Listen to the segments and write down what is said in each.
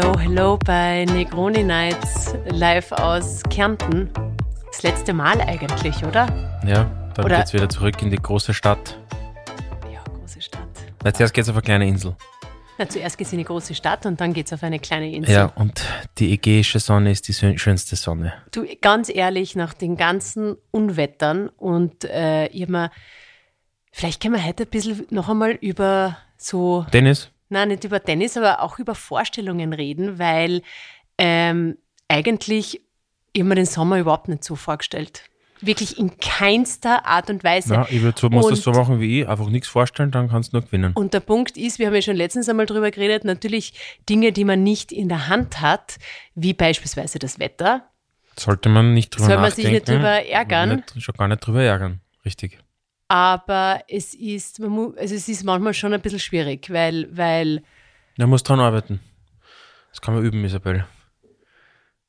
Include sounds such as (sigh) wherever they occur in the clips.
Hello, hello bei Negroni Nights live aus Kärnten. Das letzte Mal eigentlich, oder? Ja, dann Oder- geht's wieder zurück in die große Stadt. Ja, große Stadt. Weil zuerst geht's auf eine kleine Insel. Na, zuerst geht's in die große Stadt und dann geht's auf eine kleine Insel. Ja, und die ägäische Sonne ist die schön- schönste Sonne. Du, ganz ehrlich, nach den ganzen Unwettern und äh, ich hab mir, vielleicht können wir heute ein bisschen noch einmal über so Dennis? Nein, nicht über Tennis, aber auch über Vorstellungen reden, weil ähm, eigentlich mir den Sommer überhaupt nicht so vorgestellt. Wirklich in keinster Art und Weise. Ja, ich würde so, musst das so machen wie ich. Einfach nichts vorstellen, dann kannst du nur gewinnen. Und der Punkt ist, wir haben ja schon letztens einmal drüber geredet, natürlich Dinge, die man nicht in der Hand hat, wie beispielsweise das Wetter. Sollte man nicht drüber Soll man sich nachdenken. nicht drüber ärgern? Nicht, schon gar nicht drüber ärgern. Richtig. Aber es ist, man mu- also es ist manchmal schon ein bisschen schwierig, weil, weil Ja, muss dran arbeiten. Das kann man üben, Isabel.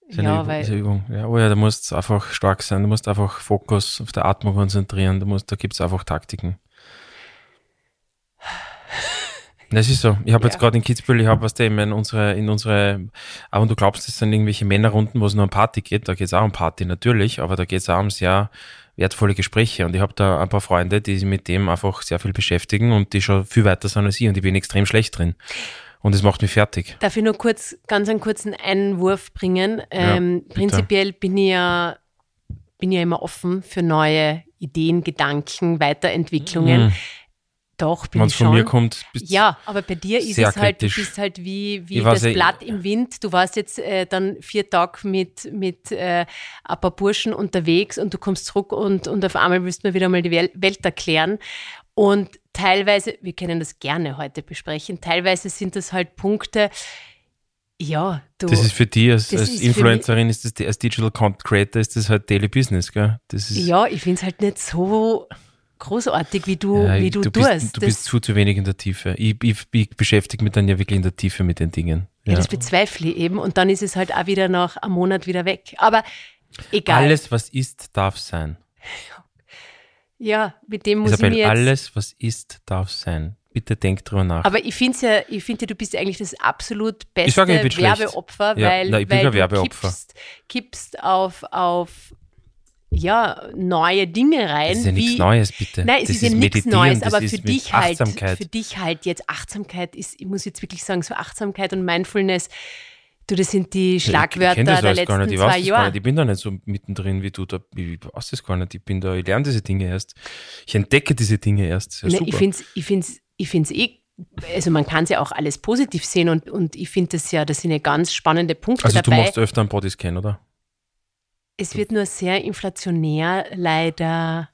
Das ist eine ja, Übung, weil Übung. Ja, oh ja, du musst einfach stark sein. Du musst einfach Fokus auf der Atmung konzentrieren. Du musst, da gibt es einfach Taktiken. Das ist so. Ich habe jetzt Ja. gerade in Kitzbühel, ich habe was in unsere, in unsere, aber du glaubst, es sind irgendwelche Männerrunden, wo es nur um Party geht. Da geht es auch um Party natürlich, aber da geht es auch um sehr wertvolle Gespräche. Und ich habe da ein paar Freunde, die sich mit dem einfach sehr viel beschäftigen und die schon viel weiter sind als ich und ich bin extrem schlecht drin. Und es macht mich fertig. Darf ich nur kurz, ganz einen kurzen Einwurf bringen? Ähm, bitte. prinzipiell bin ich ja, bin ja immer offen für neue Ideen, Gedanken, Weiterentwicklungen. Mhm. Doch, bin Wenn es von schon. mir kommt, bist Ja, aber bei dir ist es halt, kritisch. du bist halt wie, wie Ich weiß das eh- Blatt im Wind. Du warst jetzt äh, dann vier Tage mit, mit äh, ein paar Burschen unterwegs und du kommst zurück und, und auf einmal willst du mir wieder mal die Wel Welt erklären. Und teilweise, wir können das gerne heute besprechen, teilweise sind das halt Punkte, ja, du, Das ist für die als, als ist Influencerin, ist das, als Digital Content Creator ist das halt Daily Business, gell? Das ist, ja, ich finde es halt nicht so großartig, wie du, ja, wie du, du tust. bist, du bist zu, zu wenig in der Tiefe. Ich, ich, ich beschäftige mich dann ja wirklich in der Tiefe mit den Dingen. ja, Ja. das bezweifle ich eben und dann ist es halt auch wieder nach einem Monat wieder weg. Aber egal. Alles, was ist, darf sein. Ja, mit dem muss ich Isabel, mir jetzt. alles, was ist, darf sein. Bitte denk drüber nach. Aber ich finde ja, ich finde ja, du bist eigentlich das absolut beste Ich sage, ich bin. Werbeopfer, Ja, weil, nein, ich bin weil kein du Werbeopfer. kippst, kippst auf, auf ja, neue Dinge rein. das ist ja nichts Neues, bitte. Nein, es das ist ja nichts Neues, aber für dich halt, für dich halt jetzt Achtsamkeit ist, ich muss jetzt wirklich sagen, so Achtsamkeit und Mindfulness, du, das sind die Schlagwörter der alles gar letzten nicht. Ich zwei Jahre. Ich bin da nicht so mittendrin wie du. Da, ich weiß das gar nicht. Ich bin da, ich lerne diese Dinge erst. Ich entdecke diese Dinge erst. Ja, Ne, super. ich finde es ich find's, ich find's eh, also man kann es ja auch alles positiv sehen und, und ich finde das ja, das sind ja ganz spannende Punkte also du dabei. machst öfter einen Bodyscan, oder? Es wird nur sehr inflationär leider.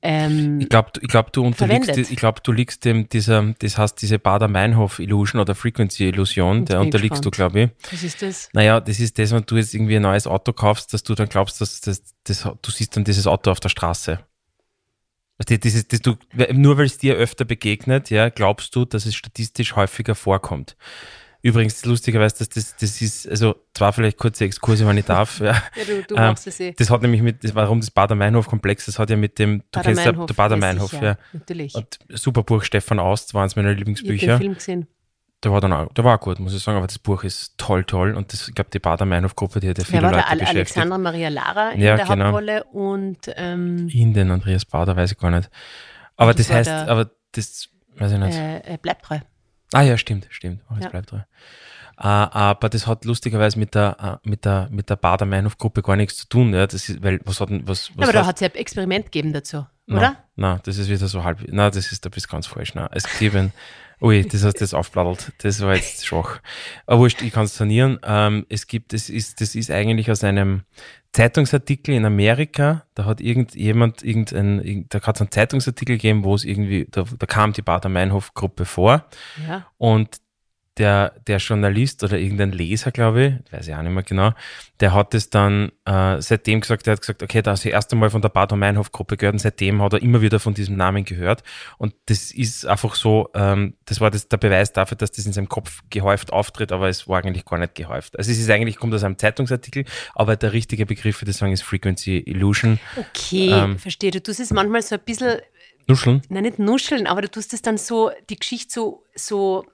Ähm, Ich glaube, ich glaub, du unterliegst, ich glaube, du liegst dem, dieser, das heißt diese Bader-Meinhof-Illusion oder Frequency-Illusion, der unterliegst du, gespannt. glaube ich. was ist das? Naja, das ist das, wenn du jetzt irgendwie ein neues Auto kaufst, dass du dann glaubst, dass das, das, du siehst dann dieses Auto auf der Straße. Du, dieses, das, du, nur weil es dir öfter begegnet, ja, glaubst du, dass es statistisch häufiger vorkommt. Übrigens, lustigerweise, dass das, das ist, also zwar vielleicht kurze Exkurse, wenn ich darf, (laughs) ja. Ja, du, du Ähm, machst es eh. Das hat nämlich mit, das, warum das Bader-Meinhof-Komplex, das hat ja mit dem, du kennst ja, Bader-Meinhof, der Bader weiß Meinhof, ich, ja. Natürlich. Und super Buch, Stefan Aust, war eines meiner ich habe Lieblingsbücher. den Film gesehen. Der war dann auch, der war gut, muss ich sagen, aber das Buch ist toll, toll. Und das, ich glaube, die Bader-Meinhof-Gruppe, die hat ja viele war Leute da? Ale- beschäftigt. Alexandra Maria Lara in Ja, der genau. Hauptrolle und ähm, In den Andreas Bader, weiß ich gar nicht. Aber Das das, heißt, der- aber das, weiß ich nicht. äh, äh, bleibt treu. Ah ja, stimmt, stimmt. Oh, jetzt Ja. bleibt dran. Äh, aber das hat lustigerweise mit der, äh, mit der, mit der Bader-Meinhof-Gruppe gar nichts zu tun. Ja, das ist, weil, was hat denn, was, Ja, was aber da hat es ja ein Experiment gegeben dazu, oder? Na, das ist wieder so halb. Na, das ist, da bist ganz falsch. Na, es gibt ein, ui, das hast du jetzt aufblattelt. Das war jetzt schwach. Aber wurscht, ich kann es sanieren. Ähm, es gibt, es ist, das ist eigentlich aus einem Zeitungsartikel in Amerika. Da hat irgendjemand, irgendein, irgend- da hat es einen Zeitungsartikel gegeben, wo es irgendwie, da, da kam die Bader-Meinhof-Gruppe vor. Ja. Und der, der Journalist oder irgendein Leser, glaube ich, weiß ich auch nicht mehr genau, der hat es dann äh, seitdem gesagt, der hat gesagt, okay, da hast du das erste Mal von der Bader-Meinhof-Gruppe gehört und seitdem hat er immer wieder von diesem Namen gehört. Und das ist einfach so, ähm, das war das, der Beweis dafür, dass das in seinem Kopf gehäuft auftritt, aber es war eigentlich gar nicht gehäuft. Also es ist eigentlich, kommt aus einem Zeitungsartikel, aber der richtige Begriff für das Sagen ist Frequency Illusion. Okay, Ähm. verstehe. Du tust es manchmal so ein bisschen, Nuscheln? nein, nicht nuscheln, aber du tust es dann so, die Geschichte so, so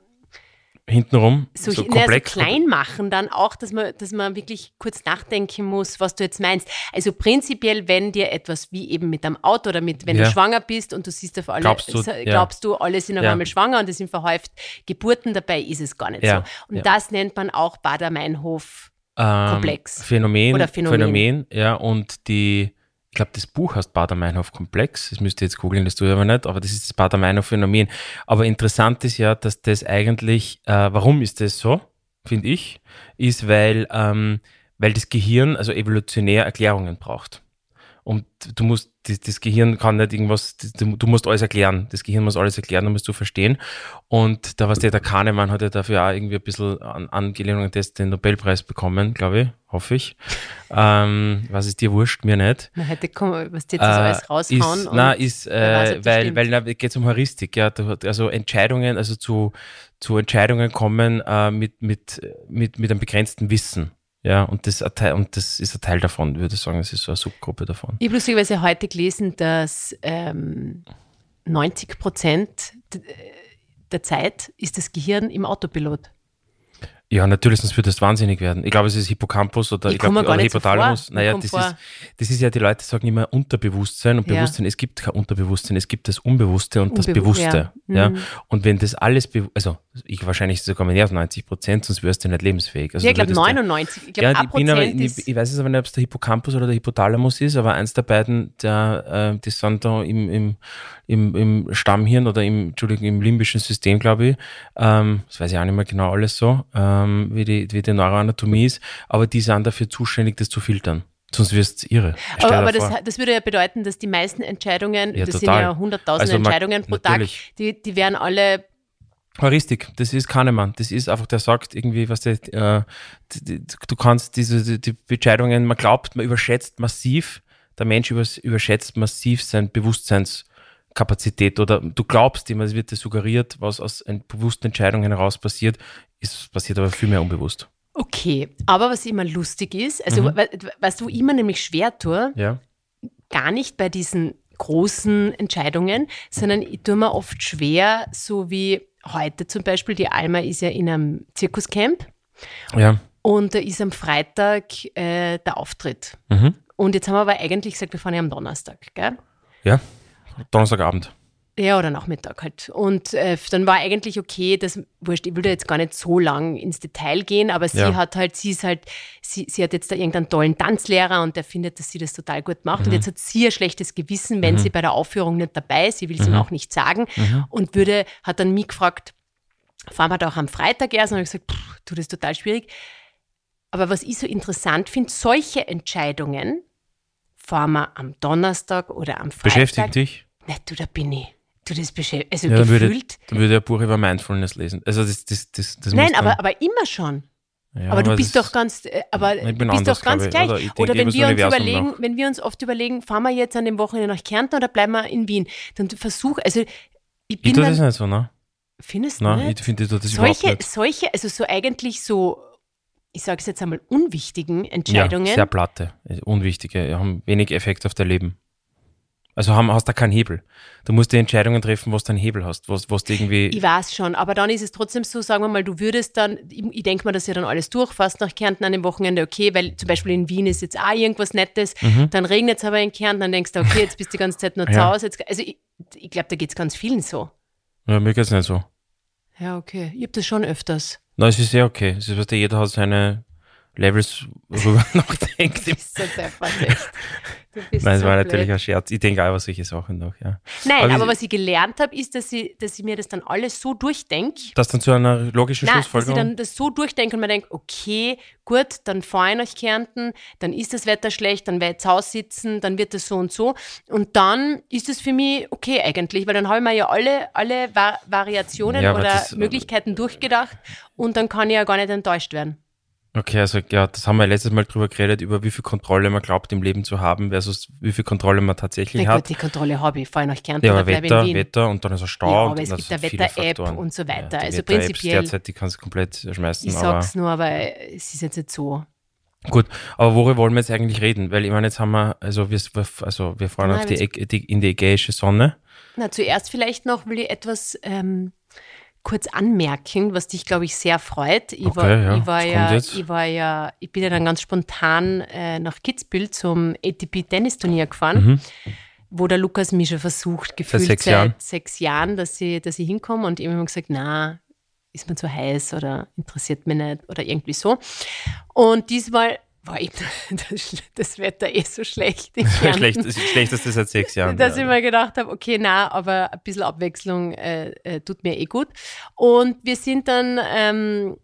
hintenrum, so, so naja, so komplex. klein machen dann auch, dass man, dass man wirklich kurz nachdenken muss, was du jetzt meinst. Also prinzipiell, wenn dir etwas wie eben mit einem Auto oder mit, wenn Ja. du schwanger bist und du siehst auf alle, Glaubst du, sa- ja. glaubst du, alle sind auf Ja. einmal schwanger und es sind verhäuft Geburten, dabei ist es gar nicht so. Und das nennt man auch Bader-Meinhof. ähm, Komplex. Phänomen, Oder Phänomen. ja, und die, ich glaube, das Buch heißt Bader-Meinhof-Komplex, das müsst ihr jetzt googeln, das tue ich aber nicht, aber das ist das Bader-Meinhof-Phänomen. Aber interessant ist ja, dass das eigentlich, äh, warum ist das so, finde ich, ist, weil, ähm, weil das Gehirn also evolutionär Erklärungen braucht. Und du musst, das, das Gehirn kann nicht irgendwas, du, du musst alles erklären. Das Gehirn muss alles erklären, um es zu verstehen. Und da was der, der Kahnemann hat ja dafür auch irgendwie ein bisschen an Angelehnt an das den Nobelpreis bekommen, glaube ich, hoffe ich. ähm, was ist dir wurscht, mir nicht. Man hätte kommen, was jetzt das alles raushauen. Ist, na, ist, weiß, äh, das weil, stimmt. weil na, geht um Heuristik, ja. Also Entscheidungen, also zu, zu Entscheidungen kommen äh, mit, mit, mit, mit einem begrenzten Wissen. Ja, und das, und das ist ein Teil davon, würde ich sagen, das ist so eine Subgruppe davon. Ich habe lustigerweise heute gelesen, dass ähm, 90 Prozent der Zeit ist das Gehirn im Autopilot. Ja, natürlich, sonst würde es wahnsinnig werden. Ich glaube, es ist Hippocampus oder Ich ich, glaube, so Hypothalamus. vor. naja, das ist, das ist ja, die Leute sagen immer Unterbewusstsein und Ja. Bewusstsein. Es gibt kein Unterbewusstsein, es gibt das Unbewusste und das Unbewu- Bewusste. ja. Ja. Mhm. Und wenn das alles, also ich wahrscheinlich sogar mehr als 90 Prozent, sonst wärst du nicht lebensfähig. Also ja, ich du glaube würdest ja- 99. Ich glaube, ja, ich, bin aber, Prozent ich, ich weiß es aber nicht, ob es der Hippocampus oder der Hypothalamus ist, aber eins der beiden, der, äh, die sind da im, im, im, im Stammhirn oder im, Entschuldigung, im limbischen System, glaube ich. Ähm, das weiß ich auch nicht mehr genau alles so, ähm, wie, die, wie die Neuroanatomie ist, aber die sind dafür zuständig, das zu filtern. Sonst wirst du irre. Stell aber aber das, das würde ja bedeuten, dass die meisten Entscheidungen, Ja, das total. sind ja 100.000 Also Entscheidungen pro natürlich. Tag, die, die werden alle Heuristik, das ist Kahnemann. Das ist einfach, der sagt irgendwie, was der, äh, die- du kannst diese die, Entscheidungen, man glaubt, man überschätzt massiv, der Mensch übers, überschätzt massiv sein Bewusstseinskapazität oder du glaubst immer, es wird dir suggeriert, was aus bewussten Entscheidungen heraus passiert, ist passiert aber viel mehr unbewusst. Okay, aber was immer lustig ist, also Mhm. wa- was du immer nämlich schwer tue, Ja. gar nicht bei diesen großen Entscheidungen, sondern ich tue mir oft schwer, so wie heute zum Beispiel, die Alma ist ja in einem Zirkuscamp Ja. und da ist am Freitag äh, der Auftritt. Mhm. Und jetzt haben wir aber eigentlich gesagt, wir fahren ja am Donnerstag, gell? Ja. Donnerstagabend. Ja, oder Nachmittag halt. Und äh, dann war eigentlich okay, das wurscht, ich will da jetzt gar nicht so lang ins Detail gehen, aber sie Ja. hat halt, sie ist halt, sie, sie hat jetzt da irgendeinen tollen Tanzlehrer und der findet, dass sie das total gut macht. Mhm. Und jetzt hat sie ein schlechtes Gewissen, wenn sie bei der Aufführung nicht dabei ist. Sie will es ihm Mhm. auch nicht sagen und würde, hat dann mich gefragt, fahren wir da auch am Freitag erst? Und habe ich gesagt, pff, du, das ist total schwierig. Aber was ich so interessant finde, solche Entscheidungen fahren wir am Donnerstag oder am Freitag. Beschäftigt dich? Na, du, da bin ich. Du, das beschäftigt, also Ja, dann würde, gefühlt. dann würde ich ein Buch über Mindfulness lesen. Also das, das, das, das Nein, dann- aber, aber immer schon. ja, aber du bist das- doch ganz, äh, aber Ich du bist anders, doch ganz ich. gleich. Oder Oder, ich denke wenn übers wir uns überlegen, wenn wir uns oft überlegen, fahren wir jetzt an dem Wochenende nach Kärnten oder bleiben wir in Wien, dann versuch, also ich Ich bin tue das dann, nicht so, ne? findest du Nein, nicht? ich finde ich tue das überhaupt solche, nicht. solche, also so eigentlich so, ich sage es jetzt einmal, unwichtigen Ja, Entscheidungen. sehr platte, äh, unwichtige, haben wenig Effekt auf dein Leben. Also haben, hast da keinen Hebel. Du musst die Entscheidungen treffen, was du einen Hebel hast, was, was du irgendwie. Ich weiß schon, aber dann ist es trotzdem so, sagen wir mal, du würdest dann, ich, ich denke mal, dass ihr dann alles durchfasst nach Kärnten an dem Wochenende, okay, weil zum Beispiel in Wien ist jetzt auch irgendwas Nettes, dann regnet es aber in Kärnten, dann denkst du, okay, jetzt bist du die ganze Zeit nur zu Mhm. Ja. Hause. Jetzt, also ich, ich glaube, da geht es ganz vielen so. Ja, mir geht's nicht so. Ja, okay. Ich habe das schon öfters. Na, es ist sehr okay. Es ist, was der jeder hat seine Levels, worüber er nachdenkt. Du bist so deppert, Nein, es so war blöd. natürlich ein Scherz. Ich denke auch über solche Sachen noch, ja. Nein, Aber aber, was ich gelernt habe, ist, dass ich, dass ich mir das dann alles so durchdenke. Das dann zu einer logischen Nein, dass ich Schlussfolgerung. dann das so durchdenke und mir denke, okay, gut, dann fahre ich nach Kärnten, dann ist das Wetter schlecht, dann werde ich zu Hause sitzen, dann wird das so und so. Und dann ist es für mich okay eigentlich, weil dann habe ich mir ja alle, alle Va Variationen Ja, oder das- Möglichkeiten durchgedacht und dann kann ich ja gar nicht enttäuscht werden. Okay, also ja, das haben wir letztes Mal drüber geredet, über wie viel Kontrolle man glaubt im Leben zu haben versus wie viel Kontrolle man tatsächlich Na hat. gut, die Kontrolle habe ich, fahre ich nach Kärnten Ja, aber Wetter. Wetter und dann ist er Stau. Ja, aber es gibt eine Wetter-App und so weiter. Ja, Also prinzipiell- derzeit, die kannst du komplett schmeißen. Ich sag's nur, aber es ist jetzt nicht so. gut, aber worüber wollen wir jetzt eigentlich reden? Weil ich meine, jetzt haben wir, also wir, also wir fahren Nein, auf die, die, in die ägäische Sonne. Na, zuerst vielleicht noch will ich etwas ähm, kurz anmerken, was dich, glaube ich, sehr freut. Ich Okay, war, ja, ich war ja, ich war ja, ich bin ja dann ganz spontan äh, nach Kitzbühel zum ATP-Tennisturnier gefahren, wo der Lukas mich schon versucht, gefühlt Mhm. sechs seit Jahren. sechs Jahren, dass ich, dass ich hinkomme und habe immer gesagt, na, ist mir zu heiß oder interessiert mich nicht oder irgendwie so. Und diesmal war eben (laughs) das, das Wetter eh so schlecht. (laughs) Schlecht, Schlechteste seit sechs Jahren. dass ja. ich mir gedacht habe, okay, na, aber ein bisschen Abwechslung äh, äh, tut mir eh gut. Und wir sind dann ähm,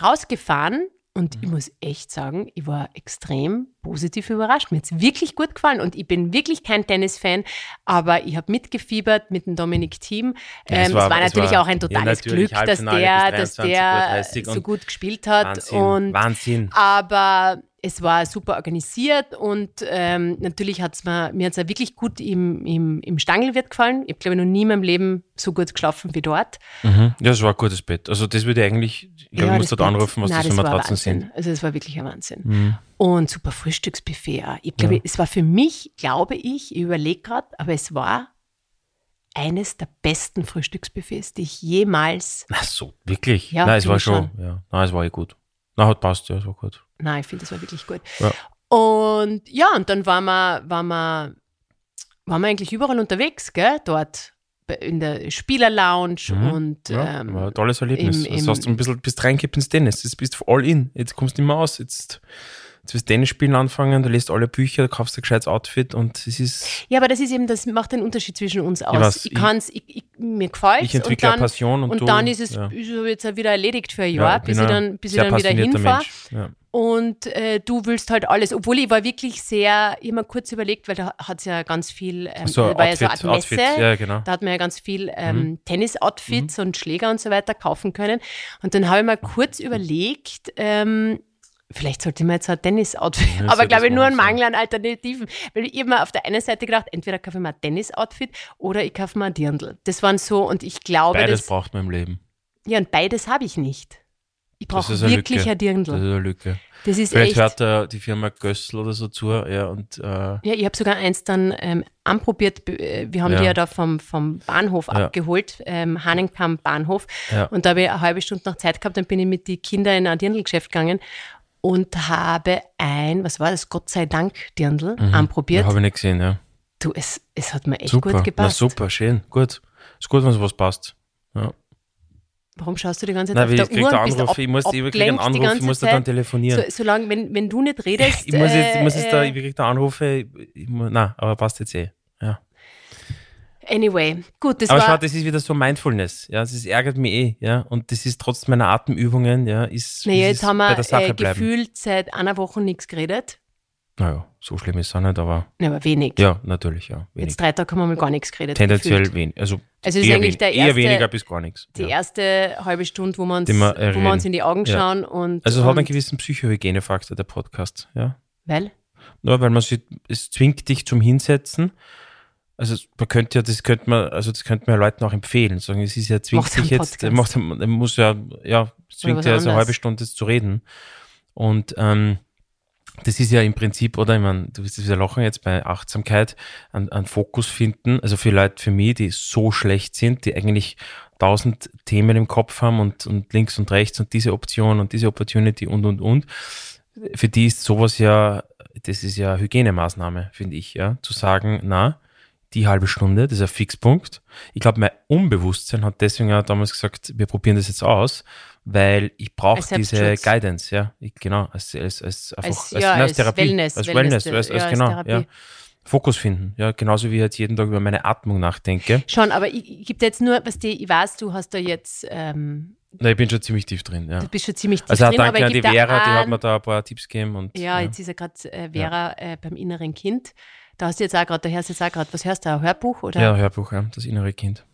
rausgefahren und ich muss echt sagen, ich war extrem positiv überrascht. Mir hat es wirklich gut gefallen und ich bin wirklich kein Tennisfan, aber ich habe mitgefiebert mit dem Dominik Thiem. Ja, es ähm, war- es war es natürlich war- auch ein ja, totales natürlich, Glück, dass der, dass der 23:30 so gut gespielt hat. Wahnsinn, Und Wahnsinn. aber es war super organisiert und ähm, natürlich hat es mir, mir hat's auch wirklich gut im, im, im Stangelwirt gefallen. Ich habe, glaube ich, noch nie in meinem Leben so gut geschlafen wie dort. Mhm. Ja, es war ein gutes Bett. Also das würde ich eigentlich, ich glaube, Ja, ich muss dort anrufen, was Nein, das für Matratzen sind. Also es war wirklich ein Wahnsinn. Mhm. Und super Frühstücksbuffet. auch. Ich glaube, Ja. es war für mich, glaube ich, ich überlege gerade, aber es war eines der besten Frühstücksbuffets, die ich jemals. Ach so, wirklich? Ja, Nein, es war ich schon, ja. Nein, es war eh gut. Na, hat passt, ja, es war gut. Nein, ich finde, das war wirklich gut. Ja. Und ja, und dann waren wir, waren wir, waren wir eigentlich überall unterwegs, gell? Dort in der Spielerlounge Mhm. und Ja, ähm, war ein tolles Erlebnis. im- im- hast du ein bisschen, bist reingekippt ins Tennis. Jetzt bist du all in. Jetzt kommst du nicht mehr aus. Jetzt, jetzt wirst du Tennis spielen anfangen, du liest alle Bücher, du kaufst ein gescheites Outfit und es ist, Ja, aber das ist eben, das macht den Unterschied zwischen uns aus. weiß, ich ich- kann's, ich, ich, mir gefällt ich und entwickle eine dann, Passion und, und du, dann ist es ja. ist jetzt wieder erledigt für ein Ja, Jahr, ich bis ich ein dann, bis ich dann wieder hinfahre. Ja. Und äh, du willst halt alles, obwohl ich war wirklich sehr, immer kurz überlegt, weil da hat es ja ganz viel, ähm, So, da war ja so eine Outfit, Art Messe, Outfit, ja, genau. da hat man ja ganz viel ähm, Mhm. Tennis-Outfits und Schläger und so weiter kaufen können. Und dann habe ich mir kurz überlegt, ähm, vielleicht sollte ich mir jetzt ein Tennis-Outfit, Ja, aber glaube ich nur ein Mangel an Alternativen. Weil ich immer auf der einen Seite gedacht, entweder kaufe ich mir ein Tennis-Outfit oder ich kaufe mir ein Dirndl. Das waren so, und ich glaube, Beides das, braucht man im Leben. ja, und beides habe ich nicht. Ich brauche wirklich Lücke. ein Dirndl. Das ist eine Lücke. Das ist Vielleicht echt. hört äh, die Firma Gössel oder so zu, ja, und äh, Ja, ich habe sogar eins dann ähm, anprobiert. Äh, Wir haben Ja. die ja da vom, vom Bahnhof Ja. abgeholt, ähm, Hahnenkamp Bahnhof. Ja. Und da habe ich eine halbe Stunde noch Zeit gehabt, dann bin ich mit den Kindern in ein Dirndlgeschäft gegangen und habe ein, was war das, Gott sei Dank Dirndl anprobiert. ja, habe ich nicht gesehen, ja. du, es, es hat mir echt super, gut na gepasst. super, schön, gut. Ist gut, wenn sowas passt. Ja. Warum schaust du die ganze Zeit Nein, auf der Uhr Anruf, ab, ich muss, ich einen Anruf, ich muss da dann telefonieren. So, solange, wenn, wenn du nicht (laughs) redest, ich muss jetzt, ich muss jetzt da, äh, ich krieg da Anrufe, ich, ich nein, aber passt jetzt eh. Anyway, gut, das aber war, schau, das ist wieder so Mindfulness, ja, das ärgert mich eh, ja, und das ist trotz meiner Atemübungen, ja, ist, naja, ist jetzt haben bei wir äh, gefühlt seit einer Woche nichts geredet. Naja, so schlimm ist es auch nicht, aber Ja, aber wenig. ja, natürlich, ja, wenig. Jetzt drei Tage haben wir mal gar nichts geredet. Tendenziell gefühlt. wenig, also, Also es ist eher, eigentlich der eher erste- weniger bis gar nichts. Die ja. erste halbe Stunde, wo wir uns, wir, wo wir uns in die Augen Ja. schauen und. Also es hat einen gewissen Psychohygienefaktor, der Podcast, ja. Weil? Nur weil man sich, es zwingt dich zum Hinsetzen. Also man könnte ja, das könnte man, also das könnte man ja Leuten auch empfehlen. Sagen, es ist ja zwingt dich jetzt, Podcast. macht, man muss ja, ja, zwingt ja also eine halbe Stunde zu reden. Und ähm, das ist ja im Prinzip, oder ich meine, du wirst wieder lachen jetzt bei Achtsamkeit, an, an Fokus finden. Also für Leute, für mich, die so schlecht sind, die eigentlich tausend Themen im Kopf haben und, und links und rechts und diese Option und diese Opportunity und und und. Für die ist sowas ja, das ist ja Hygienemaßnahme, finde ich, ja. Zu sagen, na, die halbe Stunde, das ist ein Fixpunkt. Ich glaube, mein Unbewusstsein hat deswegen ja damals gesagt, wir probieren das jetzt aus, weil ich brauche Als diese. Guidance, ja. Ich, genau, als, als, als, einfach, Als- als, ja, nein, als Therapie, Wellness, als Wellness, Wellness, als, als, ja, als genau, Therapie. ja. Fokus finden, ja, genauso wie ich jetzt jeden Tag über meine Atmung nachdenke. Schon, aber ich, ich gebe jetzt nur, was die, ich weiß, du hast da jetzt, ähm, Na, ich bin schon ziemlich tief drin, ja. du bist schon ziemlich tief Also auch drin, aber danke an die Vera, die hat mir da ein paar Tipps gegeben und Ja, jetzt ist ja gerade äh, Vera äh, beim inneren Kind. Da hast du jetzt auch gerade, da hörst du jetzt auch gerade, was hörst du, ein Hörbuch oder? ja, Hörbuch, ja, das innere Kind.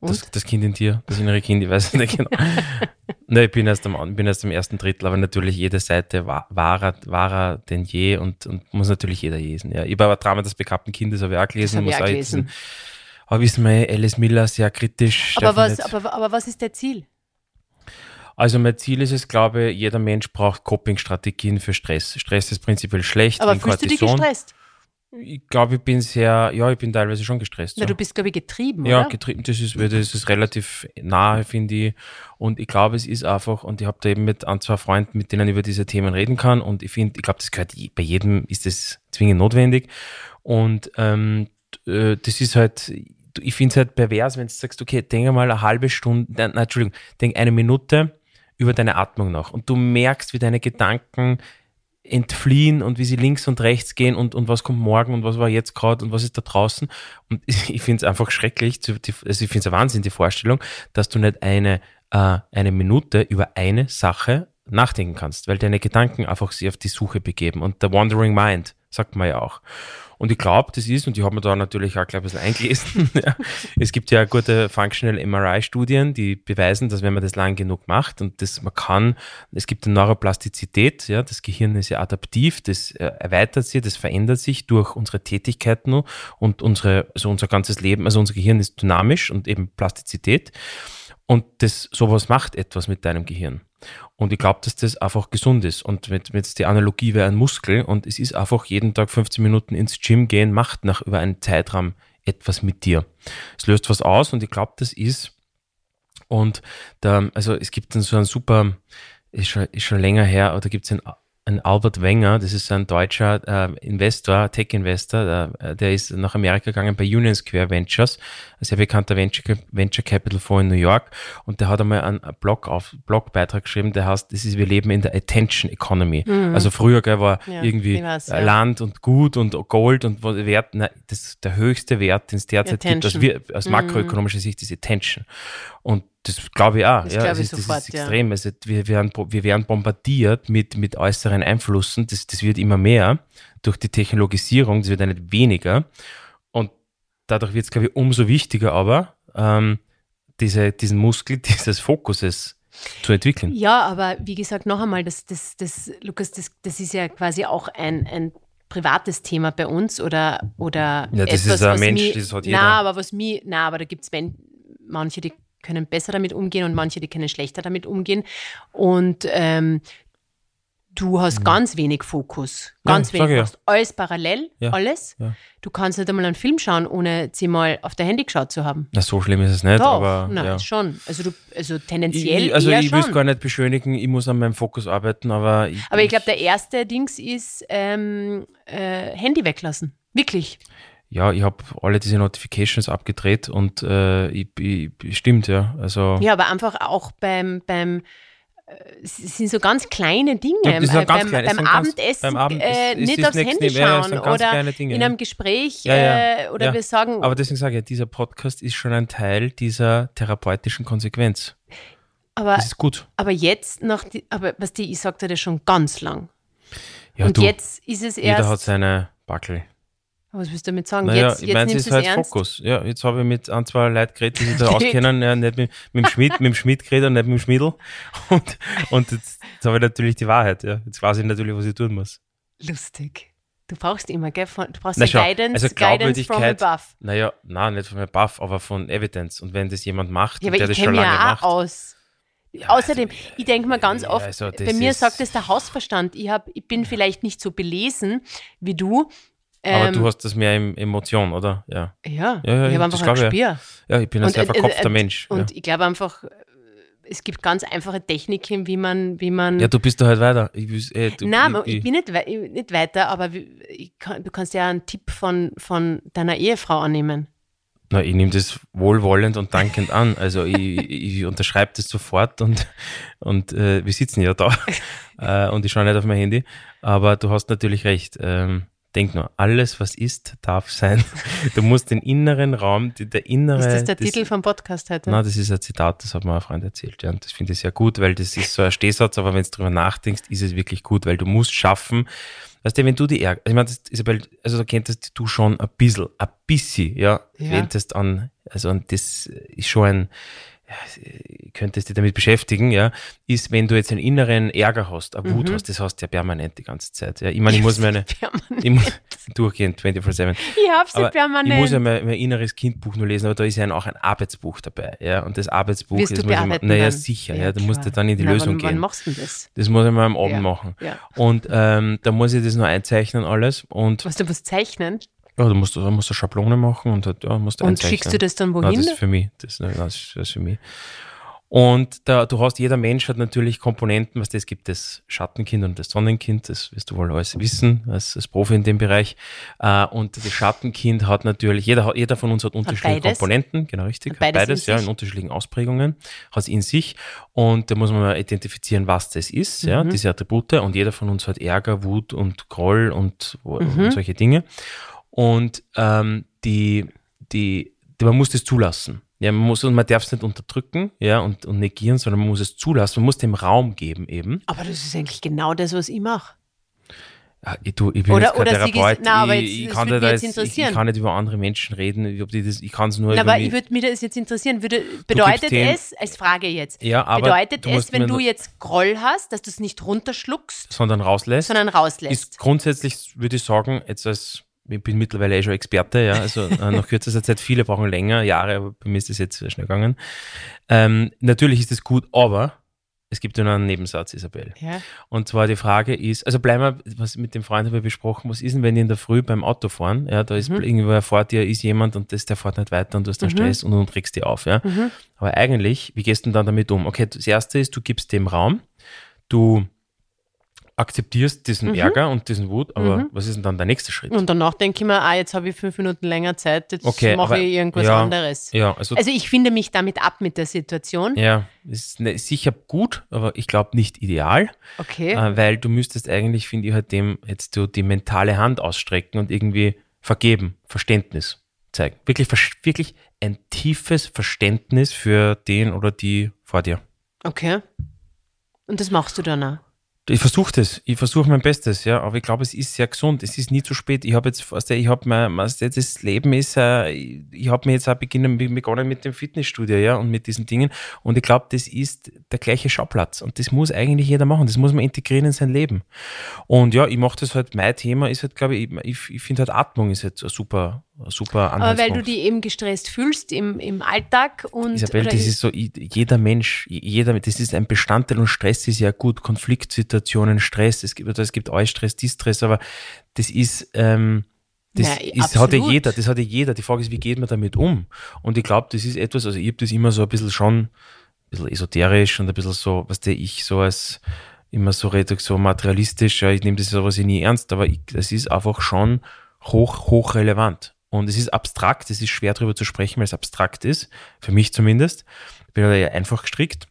Das, das Kind in dir, das innere Kind, ich weiß es nicht genau. (laughs) ne, ich bin erst, am, bin erst am ersten Drittel, aber natürlich jede Seite wa- wahrer, wahrer denn je und, und muss natürlich jeder lesen. Ja. Ich habe aber Drama des begabten Kindes habe ich auch gelesen. hab ich muss auch gelesen. Diesen, aber wissen wir, Alice Miller sehr kritisch. aber, was, aber, aber was ist der Ziel? also mein Ziel ist es, glaube ich, jeder Mensch braucht Coping-Strategien für Stress. Stress ist prinzipiell schlecht, Aber fühlst du dich Cortison. gestresst? Ich glaube, ich bin sehr, ja, ich bin teilweise schon gestresst. Na, ja. du bist, glaube ich, getrieben, Ja, oder? getrieben, das ist, das ist relativ nahe, finde ich. Und ich glaube, es ist einfach, und ich habe da eben mit ein, zwei Freunden, mit denen ich über diese Themen reden kann. Und ich finde, ich glaube, das gehört bei jedem, ist das zwingend notwendig. Und ähm, äh, das ist halt, ich finde es halt pervers, wenn du sagst, okay, denk mal eine halbe Stunde, nein, Entschuldigung, denk eine Minute über deine Atmung nach. Und du merkst, wie deine Gedanken entfliehen und wie sie links und rechts gehen und, und was kommt morgen und was war jetzt gerade und was ist da draußen. Und (laughs) ich finde es einfach schrecklich, also ich finde es ein Wahnsinn, die Vorstellung, dass du nicht eine, äh, eine Minute über eine Sache nachdenken kannst, weil deine Gedanken einfach sich auf die Suche begeben. Und der Wandering Mind, sagt man ja auch. Und ich glaube, das ist, und ich habe mir da natürlich auch ein bisschen eingelesen, (laughs) ja, es gibt ja gute Functional MRI-Studien, die beweisen, dass wenn man das lang genug macht und das man kann, es gibt eine Neuroplastizität, ja, das Gehirn ist ja adaptiv, das äh, erweitert sich, das verändert sich durch unsere Tätigkeiten und unsere, also unser ganzes Leben, also unser Gehirn ist dynamisch und eben Plastizität. Und das, sowas macht etwas mit deinem Gehirn. Und ich glaube, dass das einfach gesund ist. Und mit, mit die Analogie wäre ein Muskel und es ist einfach jeden Tag 15 Minuten ins Gym gehen, macht nach über einen Zeitraum etwas mit dir. Es löst was aus und ich glaube, das ist. Und da, also es gibt dann so ein super, ist schon, ist schon länger her, oder gibt es ein ein Albert Wenger, das ist ein deutscher äh, Investor, Tech-Investor, äh, der ist nach Amerika gegangen bei Union Square Ventures, ein sehr bekannter Venture, Venture Capital Fonds in New York und der hat einmal einen Blog auf, Blogbeitrag geschrieben, der heißt, das ist, wir leben in der Attention Economy. Mhm. Also früher gell, war ja, irgendwie weiß, ja. Land und Gut und Gold und Wert, nein, das, der höchste Wert, den es derzeit Attention. gibt, aus, aus makroökonomischer Sicht, ist Attention. Und das glaube ich auch. Das, ja, das, ist, sofort, das ist extrem. Ja. Also wir, werden, wir werden bombardiert mit, mit äußeren Einflüssen. Das, das wird immer mehr durch die Technologisierung. Das wird ja nicht weniger. Und dadurch wird es, glaube ich, umso wichtiger aber, ähm, diese, diesen Muskel (laughs) dieses Fokuses zu entwickeln. Ja, aber wie gesagt, noch einmal, das, das, das, Lukas, das, das ist ja quasi auch ein, ein privates Thema bei uns oder, oder ja, das etwas, ist ein Mensch, mich, das hat jeder. Na, aber was mir, na, aber da gibt es manche, die können besser damit umgehen und manche, die können schlechter damit umgehen. Und ähm, du hast mhm. ganz wenig Fokus. Ganz ja, wenig. Du machst alles parallel, ja, alles. Ja. Du kannst nicht einmal einen Film schauen, ohne zehnmal auf der Handy geschaut zu haben. Na, so schlimm ist es nicht, Doch, aber. Nein, schon. Also, du, also tendenziell. Ich, also, ich will es gar nicht beschönigen, ich muss an meinem Fokus arbeiten, aber. Ich, aber ich glaube, der erste Dings ist ähm, äh, Handy weglassen. Wirklich ja, ich habe alle diese Notifications abgedreht und äh, ich, ich, stimmt, ja. Also ja, aber einfach auch beim, beim es sind so ganz kleine Dinge. Ja, beim, ganz klein. beim, Abendessen beim Abend äh, ist, ist nicht aufs Handy ja, schauen oder in einem Gespräch ja, äh, oder wir sagen. Aber deswegen sage ich, dieser Podcast ist schon ein Teil dieser therapeutischen Konsequenz. Aber, das ist gut. Aber jetzt, nach die, aber was die, ich sagte das schon ganz lang. Ja, Und du, jetzt ist es erst. Jeder hat seine Backel. Was willst du damit sagen? Naja, jetzt, ich meine, es ist halt ernst? Fokus. Ja, jetzt habe ich mit ein, zwei Leuten geredet, die sich (laughs) da auskennen, ja, nicht mit, mit dem Schmidt, mit dem Schmidt geredet nicht mit dem Schmiedl. (laughs) Und, und jetzt, jetzt habe ich natürlich die Wahrheit, ja. Jetzt weiß ich natürlich, was ich tun muss. Lustig. Du brauchst immer, gell? Du brauchst Na, ja schau, Guidance, also Guidance from above. Naja, nein, nicht von above, aber von Evidence. Und wenn das jemand macht, ja, der das schon lange ja macht. aus. Ja, Außerdem, also, ich denke mal ganz oft, also bei mir sagt es der Hausverstand, ich, hab, ich bin vielleicht nicht so belesen wie du, aber ähm, du hast das mehr im Emotion, oder? Ja. Ja, ja, ja ich habe einfach ein Gespür. Ja, ich bin ein Und, sehr äh, verkopfter äh, Mensch. Und ich glaube einfach, es gibt ganz einfache Techniken, wie man, wie man. ja, du bist da halt weiter. Ich, eh, du, Nein, ich, ich, bin nicht, wei- nicht weiter, aber kann, du kannst ja einen Tipp von, von deiner Ehefrau annehmen. Na, ich nehme das wohlwollend und dankend an. Also ich, ich unterschreibe das sofort und, und äh, wir sitzen ja da (laughs) äh, und ich schaue nicht auf mein Handy. Aber du hast natürlich recht. Ähm, denk nur, alles, was ist, darf sein. (laughs) Du musst den inneren Raum, der innere. Ist das der Titel vom Podcast heute? Na, das ist ein Zitat, das hat mir ein Freund erzählt. Ja, und das finde ich sehr gut, weil das ist so ein Stehsatz, aber wenn du drüber nachdenkst, ist es wirklich gut, weil du musst schaffen, Weißt du, wenn du die Ärger, ich meine, Isabel, also da kenntest du schon ein bisschen, ein bisschen, ja, Ja. wendest an, also und das ist schon ein, ja, könntest dich damit beschäftigen, ja, ist, wenn du jetzt einen inneren Ärger hast, eine Wut Mhm. hast, das hast du ja permanent die ganze Zeit. Ja. Ich meine, ich muss meine, Permanent. ich muss durchgehend 24-7. Ich hab's ja Aber permanent. ich muss ja mein, mein inneres Kindbuch nur lesen, aber da ist ja auch ein Arbeitsbuch dabei. Ja. Und das Arbeitsbuch Wirst ist, du muss ich naja, sicher, ja, da musst du dann in die Na, Lösung wann, gehen. Wann machst du das? Das muss ich mal am Abend Ja. machen. Ja. Und ähm, da muss ich das nur einzeichnen alles und Was du was zeichnen? Ja, du musst, da musst du Schablone machen und halt, ja, musst Und einzeichnen. schickst du das dann Nein, wohin? das ist für mich. Das, nein, das, ist, für mich. Und da, du hast, jeder Mensch hat natürlich Komponenten, was das gibt, das Schattenkind und das Sonnenkind, das wirst du wohl alles wissen, als, als Profi in dem Bereich. Äh, und das Schattenkind hat natürlich, jeder, hat- jeder von uns hat unterschiedliche beides? Komponenten, genau richtig, Hat beides in ja, in sich? unterschiedlichen Ausprägungen, hat es in sich. Und da muss man mal identifizieren, was das ist, ja, Mhm. diese Attribute. Und jeder von uns hat Ärger, Wut und Groll und, Mhm. und solche Dinge. Und ähm, die, die, die, man muss das zulassen. Ja, man muss, und man darf es nicht unterdrücken, ja, und, und negieren, sondern man muss es zulassen. Man muss dem Raum geben eben. Aber das ist eigentlich genau das, was ich mache. Ja, ich, ich bin Oder- jetzt kein Therapeut. na, aber ich, jetzt- ich kann da jetzt ich, ich kann nicht über andere Menschen reden. Ob die das, ich kann es nur Na, über aber mich. ich würde mich das jetzt interessieren. Würde, bedeutet es, als Frage jetzt, Ja, aber bedeutet es, wenn mir du jetzt Groll hast, dass du es nicht runterschluckst, sondern rauslässt. sondern rauslässt? ist grundsätzlich, würde ich sagen, jetzt als, ich bin mittlerweile eh schon Experte, ja, also (laughs) äh, nach kürzester Zeit, viele brauchen länger, Jahre, aber bei mir ist das jetzt sehr schnell gegangen. Ähm, natürlich ist es gut, aber es gibt ja noch einen Nebensatz, Isabel. ja. Und zwar die Frage ist, also bleiben wir, was mit dem Freund haben wir besprochen, was ist denn, wenn die in der Früh beim Autofahren, ja, da ist Mhm. irgendwo vor dir ist jemand und das, der fährt nicht weiter und du hast dann Mhm. Stress und du regst dich auf, ja. Mhm. Aber eigentlich, wie gehst du denn dann damit um? Okay, das erste ist, du gibst dem Raum, du akzeptierst diesen Mhm. Ärger und diesen Wut, aber Mhm. was ist denn dann der nächste Schritt? Und danach denke ich mir, ah, jetzt habe ich fünf Minuten länger Zeit, jetzt Okay, mache ich irgendwas ja, anderes. ja, also, Also ich finde mich damit ab mit der Situation. ja, ist, ne, ist sicher gut, aber ich glaube nicht ideal, Okay. äh, weil du müsstest eigentlich, finde ich, halt dem jetzt so die mentale Hand ausstrecken und irgendwie vergeben, Verständnis zeigen. Wirklich, wirklich ein tiefes Verständnis für den oder die vor dir. Okay. Und das machst du dann auch. Ich versuche das, ich versuche mein Bestes, ja, aber ich glaube, es ist sehr gesund. Es ist nie zu spät. Ich habe jetzt, ich habe mein, du, das Leben ist, äh, ich, habe mir jetzt auch beginnen, begonnen mit dem Fitnessstudio, ja, und mit diesen Dingen. Und ich glaube, das ist der gleiche Schauplatz. Und das muss eigentlich jeder machen. Das muss man integrieren in sein Leben. Und ja, ich mache das halt, mein Thema ist halt, glaube ich, ich, ich finde halt Atmung ist jetzt ein super, super Aber weil du dich eben gestresst fühlst im, im Alltag und Isabel, das ist so, jeder Mensch, jeder, das ist ein Bestandteil und Stress ist ja gut, Konfliktsituationen, Stress, es gibt, es gibt alles Stress, Distress, aber das ist, ähm, das Ja, ist, hat ja jeder, das hat ja jeder. Die Frage ist, wie geht man damit um? Und ich glaube, das ist etwas, also ich habe das immer so ein bisschen schon, ein bisschen esoterisch und ein bisschen so, was der ich so als, immer so rede, so materialistisch, ja, ich nehme das sowas nie ernst, aber ich, das ist einfach schon hoch, hoch relevant. Und es ist abstrakt, es ist schwer darüber zu sprechen, weil es abstrakt ist, für mich zumindest. Ich bin da ja einfach gestrickt.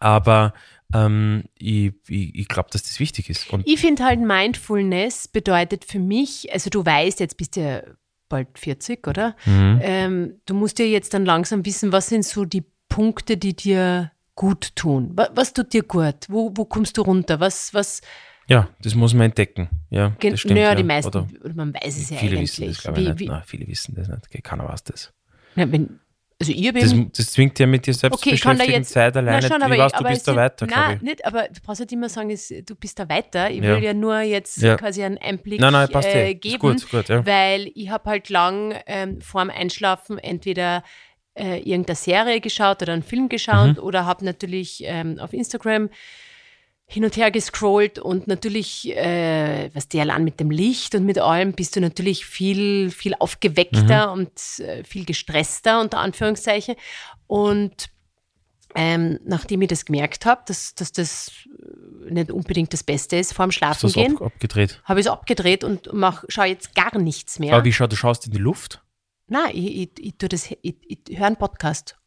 Aber ähm, ich, ich, ich glaube, dass das wichtig ist. Und Ich finde halt Mindfulness bedeutet für mich, also du weißt, jetzt bist du ja bald 40, oder? Mhm. Ähm, du musst ja jetzt dann langsam wissen, was sind so die Punkte, die dir gut tun? Was, was tut dir gut? Wo, wo kommst du runter? Was, was, ja, das muss man entdecken. Ja, gen- das stimmt. naja, ja. die meisten, Oder oder man weiß es ja viele eigentlich. wissen das, glaube ich, Wie- nicht. Nein, viele wissen das nicht. Okay, keiner weiß das. na, wenn, also ich bin Das, das zwingt ja mit dir selbst Okay, ich kann da beschäftigen jetzt- Zeit alleine. Na schon, aber, warst du, aber bist da weiter, Nein, ich. nicht, aber du brauchst nicht immer sagen, du bist da weiter. Ich Ja. will ja nur jetzt Ja. quasi einen Einblick Nein, nein, passt äh, eh. geben, gut, gut, ja. weil ich habe halt lang ähm, vorm Einschlafen entweder äh, irgendeine Serie geschaut oder einen Film geschaut Mhm. oder habe natürlich ähm, auf Instagram hin und her gescrollt und natürlich, äh, was der allein mit dem Licht und mit allem, bist du natürlich viel, viel aufgeweckter Mhm. und äh, viel gestresster, unter Anführungszeichen. Und ähm, nachdem ich das gemerkt habe, dass, dass das äh, nicht unbedingt das Beste ist vor das Schlafengehen, ab, abgedreht? habe ich es abgedreht und mach, schaue jetzt gar nichts mehr. Aber wie schaut, du schaust in die Luft? Nein, ich, ich, ich, tue das, ich, ich höre einen Podcast.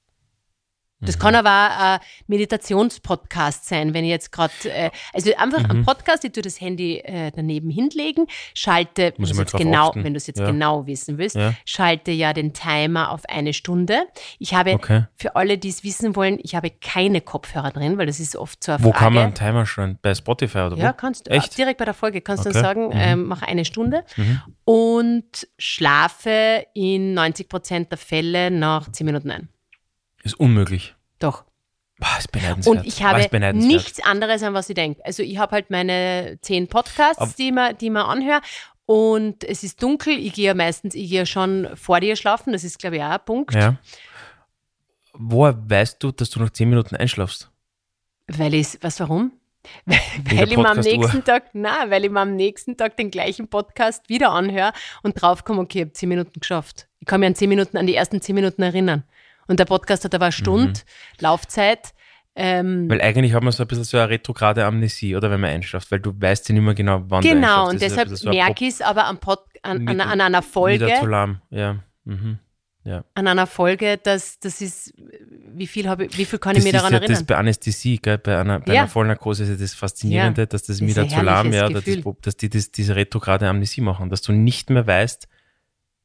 Das Mhm. kann aber auch ein Meditationspodcast sein, wenn ich jetzt gerade, äh, also einfach Mhm. ein Podcast, ich tue das Handy äh, daneben hinlegen, schalte, Muss wenn jetzt drauf genau, achten. wenn du es jetzt Ja. genau wissen willst, Ja. schalte ja den Timer auf eine Stunde. Ich habe, Okay. für alle, die es wissen wollen, ich habe keine Kopfhörer drin, weil das ist oft so eine Wo Frage. kann man einen Timer schreiben? Bei Spotify oder wo? Ja, kannst du. Echt? Direkt bei der Folge kannst du Okay. dann sagen, Mhm. ähm, mach eine Stunde Mhm. und schlafe in 90 Prozent der Fälle nach 10 Minuten ein. Ist unmöglich. Doch. Boah, ist beneidenswert. Und ich habe nichts anderes, an was ich denke. Also ich habe halt meine zehn Podcasts, die man, die man anhöre. Und es ist dunkel. Ich gehe ja meistens, ich gehe ja schon vor dir schlafen. Das ist, glaube ich, auch ein Punkt. Ja. Woher weißt du, dass du nach zehn Minuten einschlafst? Weil ich, was warum? (laughs) Weil, weil ich mir am nächsten Tag, na, weil ich mir am nächsten Tag den gleichen Podcast wieder anhöre und draufkomme, okay, ich habe zehn Minuten geschafft. Ich kann mich an zehn Minuten, an die ersten zehn Minuten erinnern. Und der Podcast hat aber eine Stunde Laufzeit. Ähm, Mhm. Weil eigentlich hat man so ein bisschen so eine retrograde Amnesie, oder wenn man einschlaft, weil du weißt ja nicht mehr genau, wann du genau, und ist deshalb so merke ich es aber an, an, Mit- an einer Folge. Zu lahm, ja. Mhm. an einer Folge, dass das ist, wie viel habe ich, wie viel kann Das ich mir ist daran ja erinnern? das bei Anästhesie, gell? bei einer, bei Ja. einer Vollnarkose ist ja das Faszinierende, Ja. dass das ist wieder zu lahm, ja, das, dass die das, diese retrograde Amnesie machen, dass du nicht mehr weißt,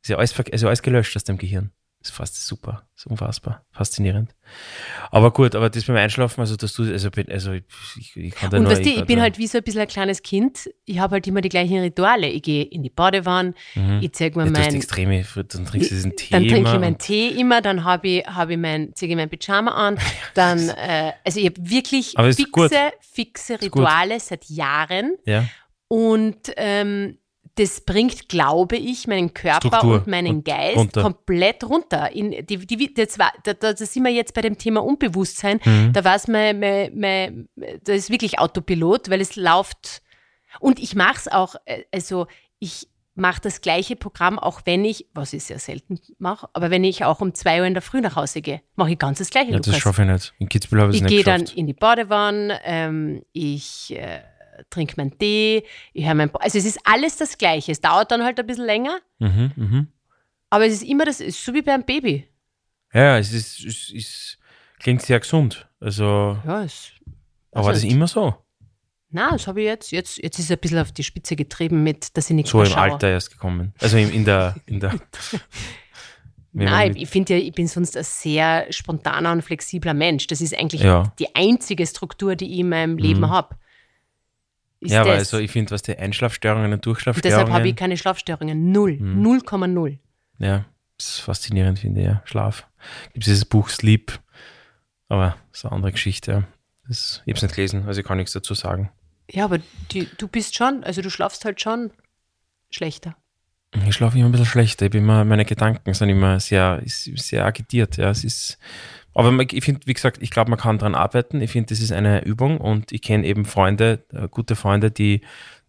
ist ja alles, ist ja alles gelöscht aus deinem Gehirn. Das ist fast super, das ist unfassbar, faszinierend. Aber gut, aber das beim Einschlafen, also dass du, also, bin- also ich, ich kann da und nur, weißt du, ich bin halt wie so ein bisschen ein kleines Kind. Ich habe halt immer die gleichen Rituale. Ich gehe in die Badewanne, Mhm. ich zeige mir ja, du hast mein, extreme, dann trinkst du diesen Tee (laughs) dann trinke ich meinen Tee immer, dann habe ich, habe ich mein, ziehe ich mein Pyjama an, (laughs) dann, äh, also ich habe wirklich fixe, gut. fixe. Rituale seit Jahren Ja, und ähm, das bringt, glaube ich, meinen Körper Struktur und meinen Geist runter. komplett runter. In die, die, das war, da, da, sind wir jetzt bei dem Thema Unbewusstsein. Mhm. Da war es mein, mein, mein, das ist wirklich Autopilot, weil es läuft. Und ich mache es auch, äh, also ich mache das gleiche Programm, auch wenn ich, was ich sehr selten mache, aber wenn ich auch um zwei Uhr in der Früh nach Hause gehe, mache ich ganz das gleiche. ja das schaffe ich nicht. In Kitzbühel habe ich Ich es gehe nicht dann geschafft. in die Badewanne, ähm, ich äh, trinke meinen Tee, ich höre mein Po- Also es ist alles das Gleiche. Es dauert dann halt ein bisschen länger, Mhm, mhm. aber es ist immer das, ist so wie beim Baby. Ja, es ist, es ist, klingt sehr gesund. Also, Ja, es, aber war das also, immer so? Na, das habe ich jetzt, jetzt. Jetzt ist es ein bisschen auf die Spitze getrieben mit, dass ich nichts So mehr im schaue. Alter erst gekommen. Also in, in der, in der. (laughs) Nein, ich, ich finde ja, ich bin sonst ein sehr spontaner und flexibler Mensch. Das ist eigentlich Ja. die einzige Struktur, die ich in meinem Leben Mhm. habe. Ist ja, aber das. also ich finde, was die Einschlafstörungen und Durchschlafstörungen. deshalb habe ich keine Schlafstörungen. Null. Mhm. 0,0. Ja, das ist faszinierend, finde ich, ja. Schlaf. Gibt es dieses Buch Sleep, aber das ist eine andere Geschichte. ja. Das, ich habe es nicht gelesen, also ich kann nichts dazu sagen. Ja, aber die, du bist schon, also du schlafst halt schon schlechter. Ich schlafe immer ein bisschen schlechter. Ich bin immer, meine Gedanken sind immer sehr, sehr agitiert. Ja, es ist, aber man- ich finde, wie gesagt, ich glaube, man kann daran arbeiten. Ich finde, das ist eine Übung und ich kenne eben Freunde, äh, gute Freunde, die,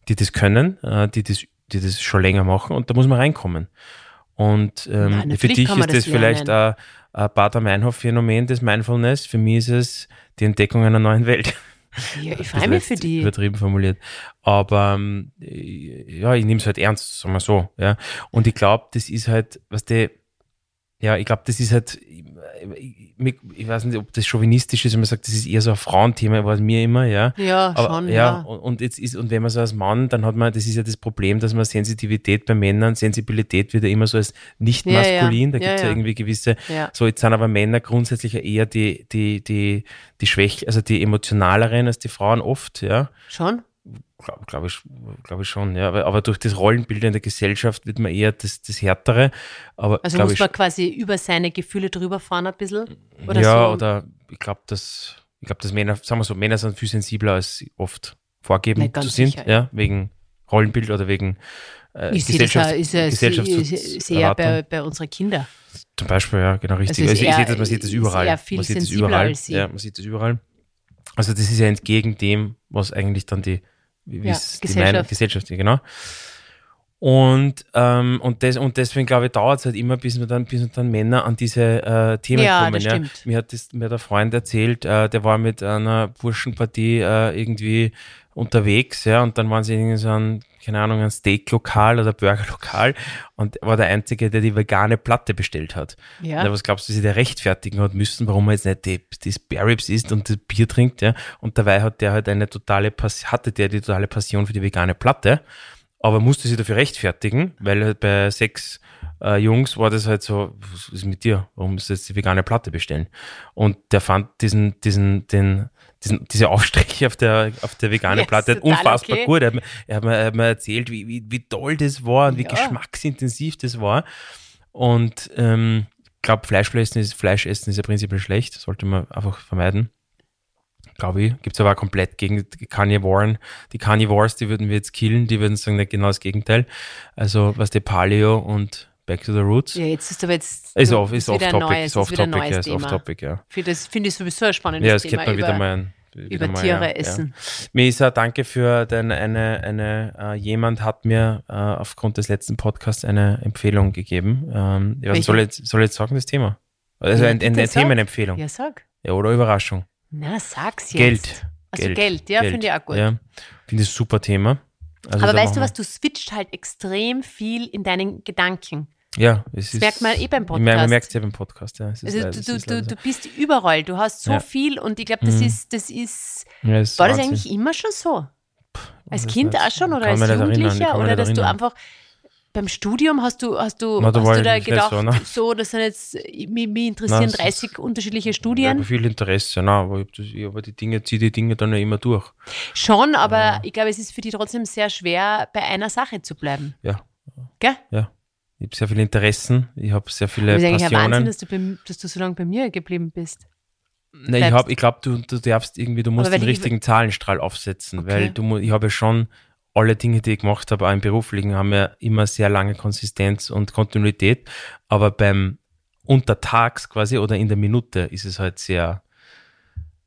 die das können, äh, die das, die das schon länger machen und da muss man reinkommen. Und ähm, Ja, für dich ist das das vielleicht ein, ein Bader-Meinhof-Phänomen des Mindfulness. Für mich ist es die Entdeckung einer neuen Welt. Ja, ich (laughs) freue mich für die. Übertrieben formuliert. Aber ähm, ja, ich nehme es halt ernst, sagen wir so. Ja. Und ich glaube, das ist halt, was der, ja, ich glaube, das ist halt, ich, ich, weiß nicht, ob das chauvinistisch ist, wenn man sagt, das ist eher so ein Frauenthema, war es mir immer, ja. Ja, Aber, schon. ja, Ja. Und, und jetzt ist, und wenn man so als Mann, dann hat man, das ist ja das Problem, dass man Sensitivität bei Männern, Sensibilität wird ja immer so als nicht Ja, ja. maskulin, da Ja, gibt es ja. ja. irgendwie gewisse, ja. so jetzt sind aber Männer grundsätzlich ja eher die, die, die, die Schwäch, also die emotionaleren als die Frauen oft, ja. Schon? Glaube glaub ich, glaub ich schon, ja. Aber, aber durch das Rollenbild in der Gesellschaft wird man eher das, das Härtere. Aber Also glaub muss ich, man quasi über seine Gefühle drüber fahren ein bisschen? Oder ja, so? oder ich glaube, dass, ich glaube, dass Männer, sagen wir so, Männer sind viel sensibler als sie oft vorgeben zu sind, sicher, ja, wegen Rollenbild oder wegen äh, ich sehe das Gesellschafts- ist ja, Gesellschafts- ich, ich sehe ja bei, bei unseren Kindern. Zum Beispiel, ja, genau richtig. Also, ich eher- sehe das, man sieht das überall. man sieht das überall. Ja, man sieht das überall. Also das ist ja entgegen dem, was eigentlich dann die, wie Ja, es die Gesellschaft. Meinung, genau. Und, ähm, und, des, und deswegen, glaube ich, dauert es halt immer, bis dann, bis dann Männer an diese äh, Themen Ja, kommen. das ja. stimmt. Mir hat das, mir hat ein Freund erzählt, äh, der war mit einer Burschenpartie äh, irgendwie unterwegs, ja, und dann waren sie in so ein, keine Ahnung, ein Steaklokal oder Burgerlokal und war der Einzige, der die vegane Platte bestellt hat. Ja. Ja. was glaubst du, sie der rechtfertigen hat müssen, warum er jetzt nicht die, Ribs isst und das Bier trinkt, ja? Und dabei hat der halt eine totale Pass hatte der die totale Passion für die vegane Platte, aber musste sich dafür rechtfertigen, weil halt bei sechs äh, Jungs war das halt so, was ist mit dir? Warum musst du jetzt die vegane Platte bestellen? Und der fand diesen, diesen, den, diesen, diese Aufstriche auf der, auf der veganen ist Platte unfassbar okay. gut. Er hat, mir- er, hat mir, er hat mir erzählt, wie, wie, wie toll das war und wie Ja. geschmacksintensiv das war. Und ähm, glaube, Fleischessen ist, Fleischessen ist ja prinzipiell schlecht, sollte man einfach vermeiden. Glaube ich. Gibt es aber auch komplett gegen Carnivore. Die Carnivores, die würden wir jetzt killen, die würden sagen, genau das Gegenteil. Also, was der Paleo und Back to the Roots. Ja, jetzt ist aber jetzt Ist off, ist off topic, neues- ist off topic, ja, ist off Thema. topic, ja. Für das finde ich sowieso ein spannendes Ja, es Thema gibt mal wieder mal ein, über mal, Tiere ja, essen. Ja. Mesa, danke für deine, eine, eine, äh, jemand hat mir äh, aufgrund des letzten Podcasts eine Empfehlung gegeben. Ähm, ja, Welche? soll, jetzt- soll jetzt sagen, das Thema? Also Ja, ein, eine sag. Themenempfehlung. Ja. Ja, sag. oder Überraschung. Na, sag's jetzt. Geld. Also Geld, ja, finde ich auch gut. Ja, finde ich ein super Thema. Also aber weißt du was, du switcht halt extrem viel in deinen Gedanken. Ja, es ist, merkt man eh beim Ich merke, man Podcast. merkt es ja beim Podcast, ja. Also leider- du, du, du, bist überall, du hast so Ja. viel und ich glaube, das Mhm. ist, das ist. Ja, ist war das Wahnsinn. eigentlich immer schon so? Als Kind auch schon oder als ich Jugendlicher? Oder dass du einfach beim Studium hast du, hast du, Na, da hast du ich da gedacht, so, ne? so, das sind jetzt, mich, mich interessieren Nein, es 30 unterschiedliche Ich Studien. habe viel Interesse, nein, aber, ich das, ich, aber die Dinge, ziehe die Dinge dann ja immer durch. Schon, aber ich glaube, es ist für dich trotzdem sehr schwer, bei einer Sache zu bleiben. Ja. Gell? Ja. Ich habe sehr viele Interessen, ich habe sehr viele Das ist eigentlich Wahnsinn, Passionen. dass du, bei, dass du so lange bei mir geblieben bist. Nee, ich hab, ich glaube, du, du darfst irgendwie, du musst den ich- richtigen Zahlenstrahl aufsetzen, Okay. weil du, ich habe ja schon alle Dinge, die ich gemacht habe, auch im Beruflichen, haben ja immer sehr lange Konsistenz und Kontinuität, aber beim Untertags quasi oder in der Minute ist es halt sehr,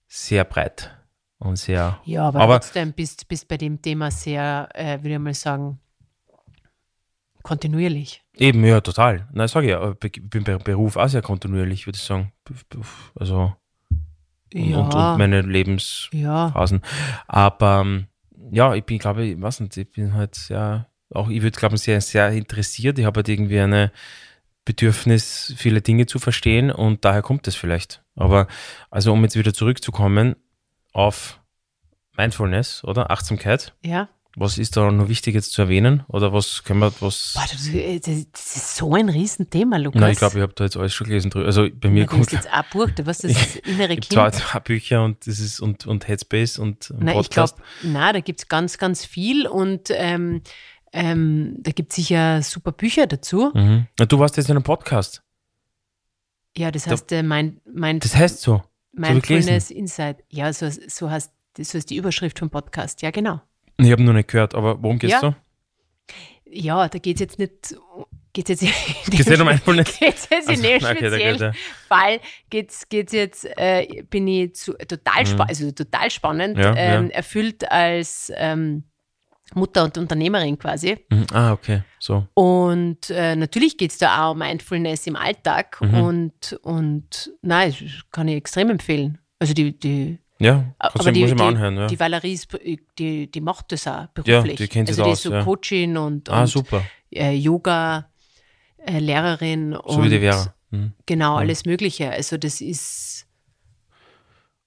sehr breit und sehr, Ja, aber, Aber- trotzdem bist, bist bei dem Thema sehr, äh, würde ich mal sagen, kontinuierlich. eben, ja, total. Nein, sage ich ja, ich bin bei Beruf auch sehr kontinuierlich, würde ich sagen. Also, und, und, und meine Lebens, ja. Aber ähm, ja, ich bin, glaube ich, weiß nicht, ich bin halt sehr, auch ich würde, glaube ich, sehr, sehr interessiert. Ich habe halt irgendwie eine Bedürfnis, viele Dinge zu verstehen und daher kommt es vielleicht. Aber also, um jetzt wieder zurückzukommen auf Mindfulness, oder? Achtsamkeit. ja. Was ist da noch wichtig jetzt zu erwähnen? Oder was können wir, was. Boah, das, das das ist so ein Riesenthema, Lukas. Nein, ich glaube, ich habe da jetzt alles schon gelesen drüber. Also bei mir du kommt hast jetzt ein Buch, du weißt, das (laughs) innere ich zwei, Kind. zwei Bücher und das ist und, und Headspace und ein Nein, ich glaube, Podcast. na, da gibt es ganz, ganz viel und ähm, ähm, da gibt es sicher super Bücher dazu. Mhm. Na, du warst jetzt in einem Podcast. Ja, das heißt, äh, mein, mein, Das heißt so. Mindfulness Insight. Ja, so, so, heißt, so ist die Überschrift vom Podcast. Ja, genau. Ich habe noch nicht gehört, aber worum geht's Ja. so? Ja, da geht es jetzt nicht. Geht's jetzt (laughs) Geht's nicht um Mindfulness? Geht's jetzt in Also, dem okay, speziellen geht er. Fall geht's, geht's jetzt, äh, bin ich zu, total, spa also total spannend, Mhm. Ja, ähm, ja. erfüllt als ähm, Mutter und Unternehmerin quasi. Mhm. Ah, okay. So. Und äh, natürlich geht es da auch um Mindfulness im Alltag Mhm. und, und nein, das kann ich extrem empfehlen. Also die, die, Ja, aber die, muss ich die, mal anhören. Ja. die Valerie, ist, die, die macht das auch beruflich. die kennt also die da ist so ja. Coachin und, und ah, super. äh, Yoga-Lehrerin So und wie die Vera. Mhm. genau Ja. alles Mögliche. Also das ist,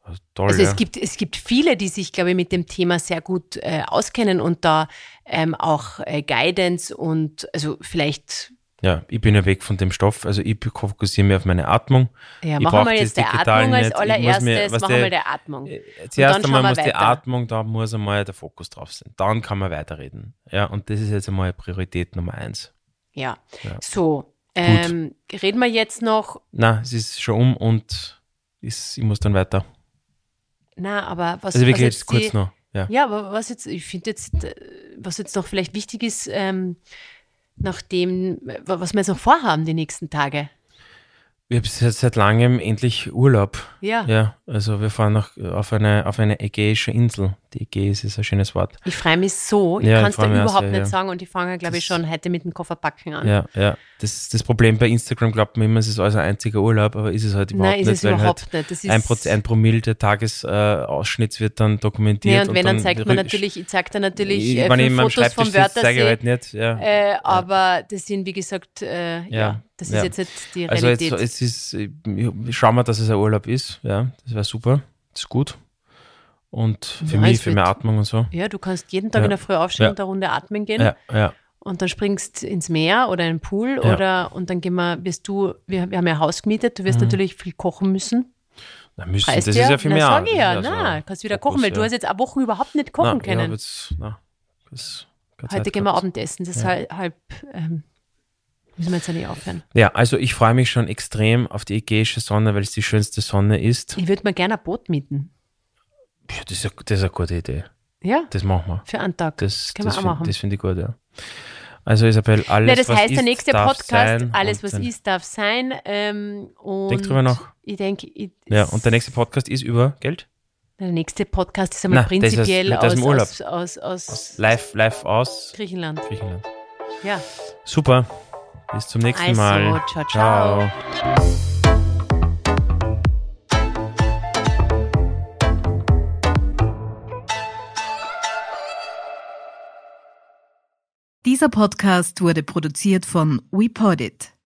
Also toll, also ja. es gibt es gibt viele, die sich glaube ich mit dem Thema sehr gut äh, auskennen und da ähm, auch äh, Guidance und also vielleicht ja, ich bin ja weg von dem Stoff. Also ich fokussiere mich auf meine Atmung. ja Ich machen wir jetzt digital Atmung als mir- allererstes, was machen der- wir der Atmung. Äh, Zuerst einmal muss die weiter. Atmung, da muss einmal der Fokus drauf sein. Dann kann man weiterreden. Ja, und das ist jetzt einmal Priorität Nummer eins. Ja. Ja. So, ähm, reden wir jetzt noch, Na, es ist schon um und ist, ich muss dann weiter. na, aber was, Also was wirklich jetzt jetzt kurz die, noch. Ja. Ja, aber was jetzt, ich finde jetzt, äh, was jetzt noch vielleicht wichtig ist, ähm, nachdem, äh, was wir jetzt noch vorhaben die nächsten Tage. Ich habe seit, seit langem endlich Urlaub. Ja, Ja, also wir fahren noch auf eine, auf eine ägäische Insel. Die Ägäis ist ein schönes Wort. ich freue mich so. Ich Ja, kann es dir überhaupt sehr, nicht ja. sagen und ich fange, glaube ich, schon heute mit dem Kofferpacken an. Ja, ja. Das, das Problem bei Instagram glaubt man immer, es ist alles ein einziger Urlaub, aber ist es halt überhaupt Nein, ist nicht, es weil überhaupt halt nicht. Das ist, ein, Proz ein Promille der Tagesausschnitts wird dann dokumentiert. nee, und wenn, dann zeigt man natürlich, ich zeige dann natürlich Ich- äh, wenn ich Fotos vom sitze, zeige Wörthersee. halt nicht. Ja. Äh, aber das sind, wie gesagt, äh, ja. Ja, das ja. ist jetzt nicht die Also jetzt, Realität. es ist, ich- schauen wir, dass es ein Urlaub ist. Ja, das wäre super. Das ist gut. Und für Ja, mich, für meine Atmung und so. ja, du kannst jeden Tag Ja. in der Früh aufstehen Ja. und eine Runde atmen gehen. Ja, ja. und dann springst ins Meer oder in den Pool oder und dann gehen wir, wirst du, wir, wir haben ja Haus gemietet, du wirst Mhm. natürlich viel kochen müssen. Na, müssen, Preist das dir? ist ja viel mehr. Sag ich Das ja, ist na, so kannst wieder Fokus, kochen, weil du hast jetzt eine Woche überhaupt nicht kochen na, können. Jetzt, na, das, Heute Zeit gehen wir. Abendessen, das ist halb, halb ähm, Müssen wir jetzt ja nicht aufhören. Ja, also ich freue mich schon extrem auf die ägäische Sonne, weil es die schönste Sonne ist. Ich würde mir gerne ein Boot mieten. Ja, das, ist eine, das ist eine gute Idee. Ja, Das machen wir. für einen Tag. Das, können wir das auch find- machen. Das finde ich gut, ja. Also Isabel, alles, Na, das was heißt, ist, der nächste Podcast, sein alles was dann- ist, darf sein. Ähm, Denk drüber nach. Ich denke, ich, Ja, und der nächste Podcast ist über Geld? der nächste Podcast ist einmal Na, das ist aus- prinzipiell das aus, Urlaub. aus, aus, aus, Live, live aus Griechenland. Griechenland. Ja. Super. Bis zum nächsten Also, Mal. ciao, ciao. Dieser Podcast wurde produziert von WePodit.